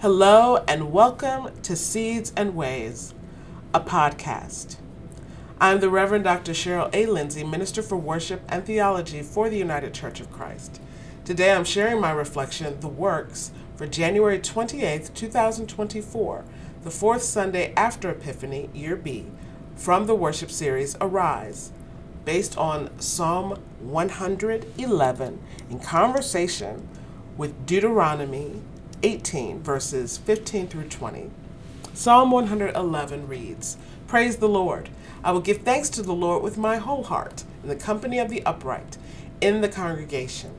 Hello, and welcome to Seeds and Ways, a podcast. I'm the Reverend Dr. Cheryl A. Lindsay, Minister for Worship and Theology for the United Church of Christ. Today I'm sharing my reflection, The Works, for January 28, 2024, the fourth Sunday after Epiphany, Year B, from the worship series Arise, based on Psalm 111 in conversation with Deuteronomy 18, verses 15 through 20. Psalm 111 reads Praise the Lord. I will give thanks to the Lord with my whole heart, in the company of the upright, in the congregation.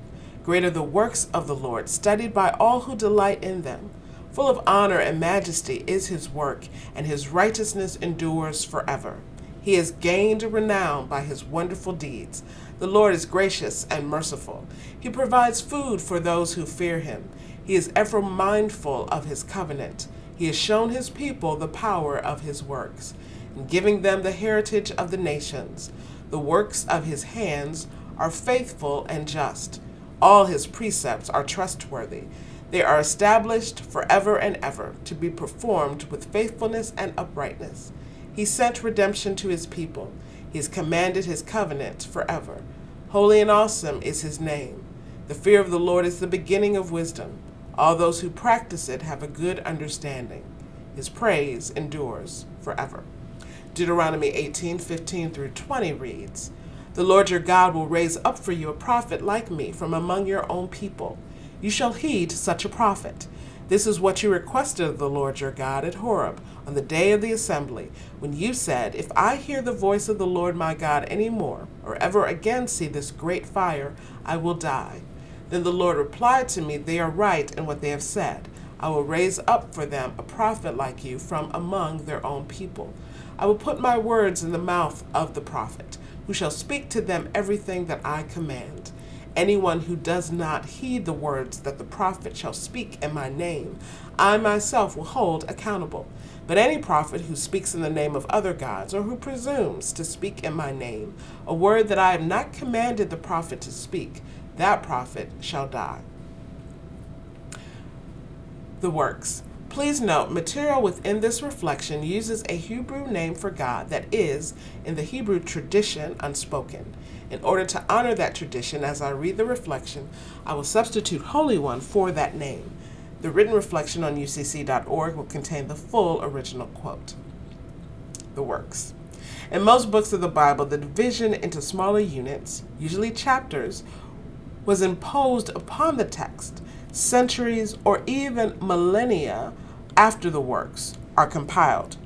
Great are the works of the Lord, studied by all who delight in them. Full of honor and majesty is his work, and his righteousness endures forever. He has gained renown by his wonderful deeds. The Lord is gracious and merciful. He provides food for those who fear him. He is ever mindful of his covenant. He has shown his people the power of his works, in giving them the heritage of the nations. The works of his hands are faithful and just. All his precepts are trustworthy. They are established forever and ever, to be performed with faithfulness and uprightness. He sent redemption to his people. He has commanded his covenant forever. Holy and awesome is his name. The fear of the Lord is the beginning of wisdom. All those who practice it have a good understanding. His praise endures forever. Deuteronomy 18 15 through 20 reads The Lord your God will raise up for you a prophet like me from among your own people. You shall heed such a prophet. This is what you requested of the Lord your God at Horeb on the day of the assembly, when you said, If I hear the voice of the Lord my God any more, or ever again see this great fire, I will die. Then the Lord replied to me, They are right in what they have said. I will raise up for them a prophet like you from among their own people. I will put my words in the mouth of the prophet, who shall speak to them everything that I command. Anyone who does not heed the words that the prophet shall speak in my name, I myself will hold accountable. But any prophet who speaks in the name of other gods, or who presumes to speak in my name, a word that I have not commanded the prophet to speak, that prophet shall die. The works. Please note, material within this reflection uses a Hebrew name for God that is, in the Hebrew tradition, unspoken. In order to honor that tradition, as I read the reflection, I will substitute Holy One for that name. The written reflection on ucc.org will contain the full original quote. The works. In most books of the Bible, the division into smaller units, usually chapters, was imposed upon the text centuries or even millennia after the works are compiled.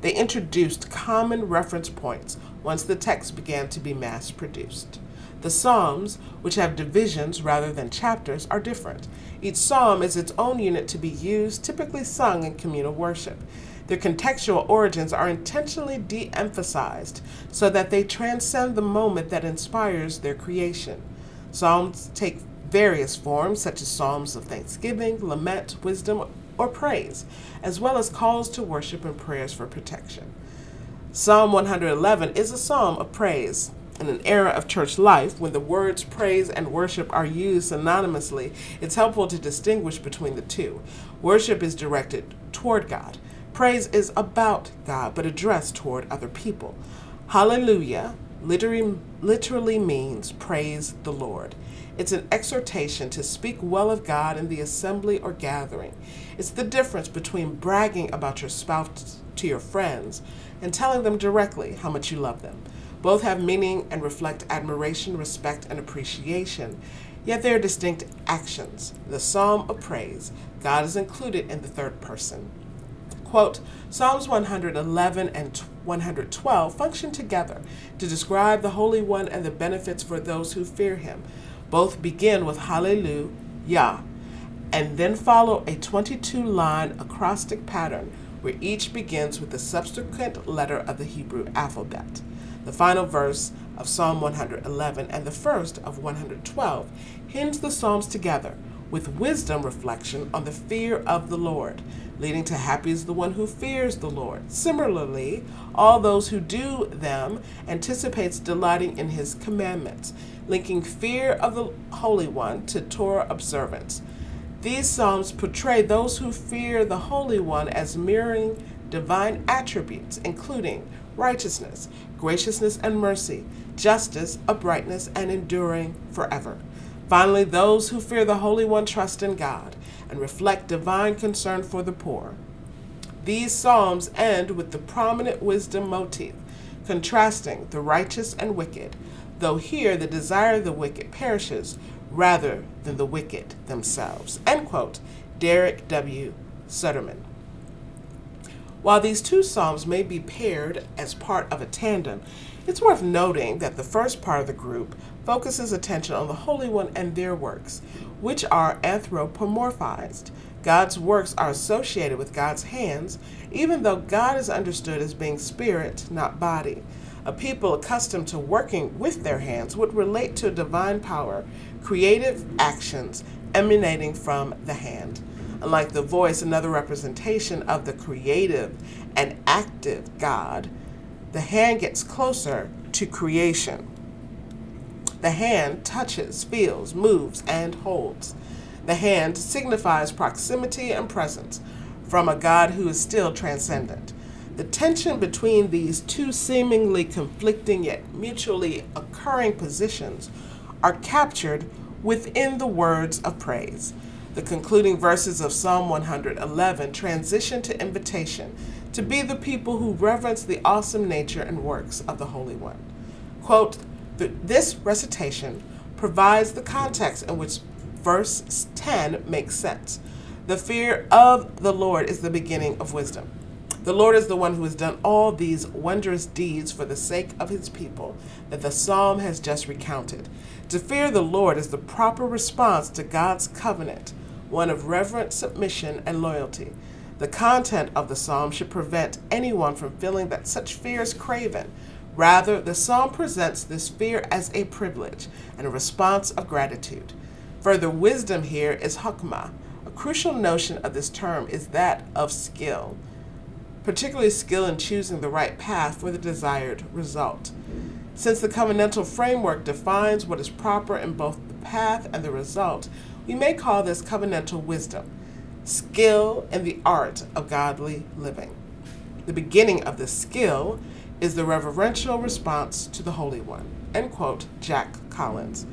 They introduced common reference points once the text began to be mass produced. The Psalms, which have divisions rather than chapters, are different. Each psalm is its own unit to be used, typically sung in communal worship. Their contextual origins are intentionally de emphasized so that they transcend the moment that inspires their creation. Psalms take various forms, such as psalms of thanksgiving, lament, wisdom, or praise, as well as calls to worship and prayers for protection. Psalm 111 is a psalm of praise. In an era of church life, when the words praise and worship are used synonymously, it's helpful to distinguish between the two. Worship is directed toward God. Praise is about God, but addressed toward other people. Hallelujah literally, literally means praise the Lord. It's an exhortation to speak well of God in the assembly or gathering. It's the difference between bragging about your spouse to your friends and telling them directly how much you love them. Both have meaning and reflect admiration, respect, and appreciation, yet they are distinct actions. The psalm of praise, God is included in the third person. Quote, Psalms 111 and 112 function together to describe the Holy One and the benefits for those who fear him. Both begin with Hallelujah and then follow a 22 line acrostic pattern where each begins with the subsequent letter of the Hebrew alphabet. The final verse of Psalm 111 and the first of 112 hinge the Psalms together with wisdom reflection on the fear of the Lord, leading to happy is the one who fears the Lord. Similarly, all those who do them anticipates delighting in his commandments, linking fear of the Holy One to Torah observance. These Psalms portray those who fear the Holy One as mirroring divine attributes, including righteousness, graciousness and mercy, justice, uprightness, and enduring forever. Finally, those who fear the Holy One trust in God and reflect divine concern for the poor. These Psalms end with the prominent wisdom motif, contrasting the righteous and wicked, though here the desire of the wicked perishes rather than the wicked themselves. End quote. Derek W. Suderman. While these two psalms may be paired as part of a tandem, it's worth noting that the first part of the group focuses attention on the Holy One and their works, which are anthropomorphized. God's works are associated with God's hands, even though God is understood as being spirit, not body. A people accustomed to working with their hands would relate to divine power, creative actions emanating from the hand. Unlike the voice, another representation of the creative and active God, the hand gets closer to creation. The hand touches, feels, moves, and holds. The hand signifies proximity and presence from a God who is still transcendent. The tension between these two seemingly conflicting yet mutually occurring positions are captured within the words of praise. The concluding verses of Psalm 111 transition to invitation to be the people who reverence the awesome nature and works of the Holy One. Quote, this recitation provides the context in which verse 10 makes sense. The fear of the Lord is the beginning of wisdom. The Lord is the one who has done all these wondrous deeds for the sake of his people that the psalm has just recounted. To fear the Lord is the proper response to God's covenant, one of reverent submission and loyalty. The content of the psalm should prevent anyone from feeling that such fear is craven. Rather, the psalm presents this fear as a privilege and a response of gratitude. Further wisdom here is hokmah. A crucial notion of this term is that of skill particularly skill in choosing the right path for the desired result. Since the covenantal framework defines what is proper in both the path and the result, we may call this covenantal wisdom, skill in the art of godly living. The beginning of this skill is the reverential response to the Holy One. End quote, Jack Collins.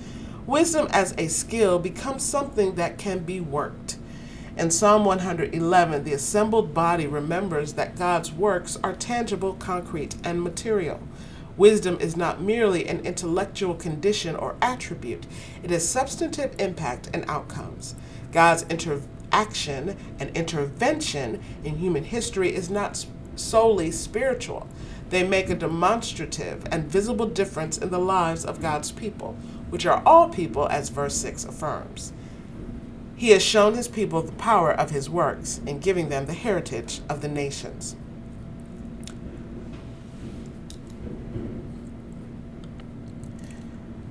Wisdom as a skill becomes something that can be worked. In Psalm 111, the assembled body remembers that God's works are tangible, concrete, and material. Wisdom is not merely an intellectual condition or attribute, it has substantive impact and outcomes. God's interaction and intervention in human history is not solely spiritual. They make a demonstrative and visible difference in the lives of God's people, which are all people, as verse 6 affirms. He has shown his people the power of his works in giving them the heritage of the nations.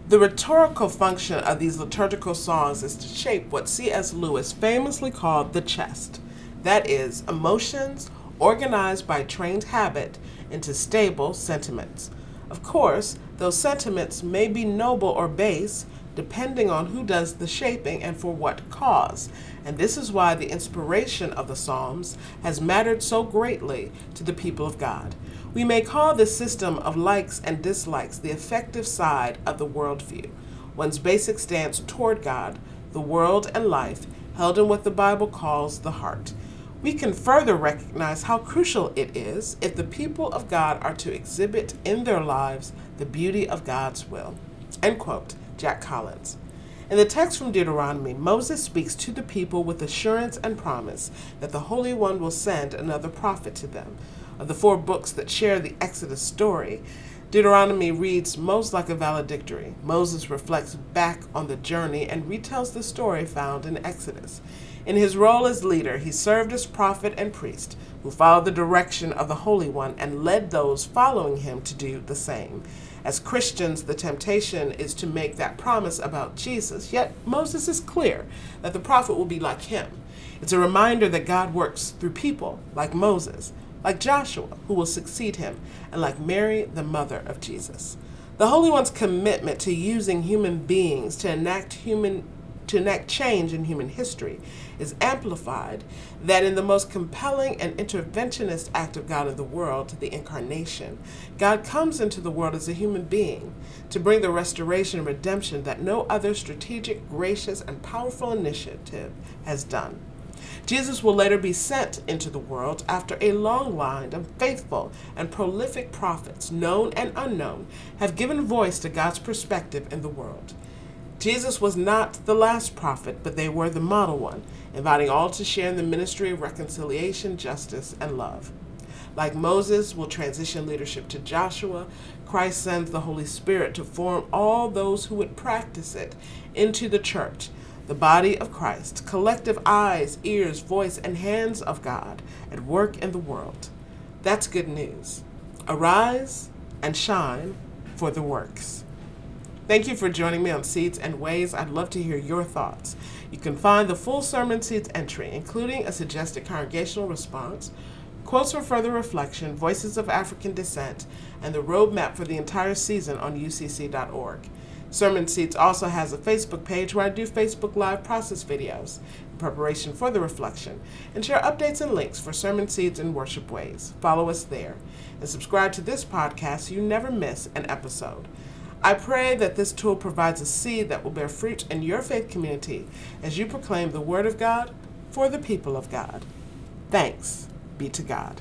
The rhetorical function of these liturgical songs is to shape what C.S. Lewis famously called the chest that is, emotions organized by trained habit into stable sentiments. Of course, those sentiments may be noble or base, depending on who does the shaping and for what cause. And this is why the inspiration of the Psalms has mattered so greatly to the people of God. We may call this system of likes and dislikes the affective side of the worldview, one's basic stance toward God, the world, and life, held in what the Bible calls the heart. We can further recognize how crucial it is if the people of God are to exhibit in their lives the beauty of God's will. End quote. Jack Collins. In the text from Deuteronomy, Moses speaks to the people with assurance and promise that the Holy One will send another prophet to them. Of the four books that share the Exodus story, Deuteronomy reads most like a valedictory. Moses reflects back on the journey and retells the story found in Exodus. In his role as leader, he served as prophet and priest who followed the direction of the Holy One and led those following him to do the same. As Christians, the temptation is to make that promise about Jesus, yet Moses is clear that the prophet will be like him. It's a reminder that God works through people like Moses, like Joshua, who will succeed him, and like Mary, the mother of Jesus. The Holy One's commitment to using human beings to enact human to enact change in human history is amplified that in the most compelling and interventionist act of God in the world, the incarnation, God comes into the world as a human being to bring the restoration and redemption that no other strategic, gracious, and powerful initiative has done. Jesus will later be sent into the world after a long line of faithful and prolific prophets, known and unknown, have given voice to God's perspective in the world. Jesus was not the last prophet, but they were the model one, inviting all to share in the ministry of reconciliation, justice, and love. Like Moses will transition leadership to Joshua, Christ sends the Holy Spirit to form all those who would practice it into the church, the body of Christ, collective eyes, ears, voice, and hands of God at work in the world. That's good news. Arise and shine for the works. Thank you for joining me on Seeds and Ways. I'd love to hear your thoughts. You can find the full Sermon Seeds entry, including a suggested congregational response, quotes for further reflection, voices of African descent, and the roadmap for the entire season on ucc.org. Sermon Seeds also has a Facebook page where I do Facebook Live process videos in preparation for the reflection and share updates and links for Sermon Seeds and Worship Ways. Follow us there and subscribe to this podcast so you never miss an episode. I pray that this tool provides a seed that will bear fruit in your faith community as you proclaim the Word of God for the people of God. Thanks be to God.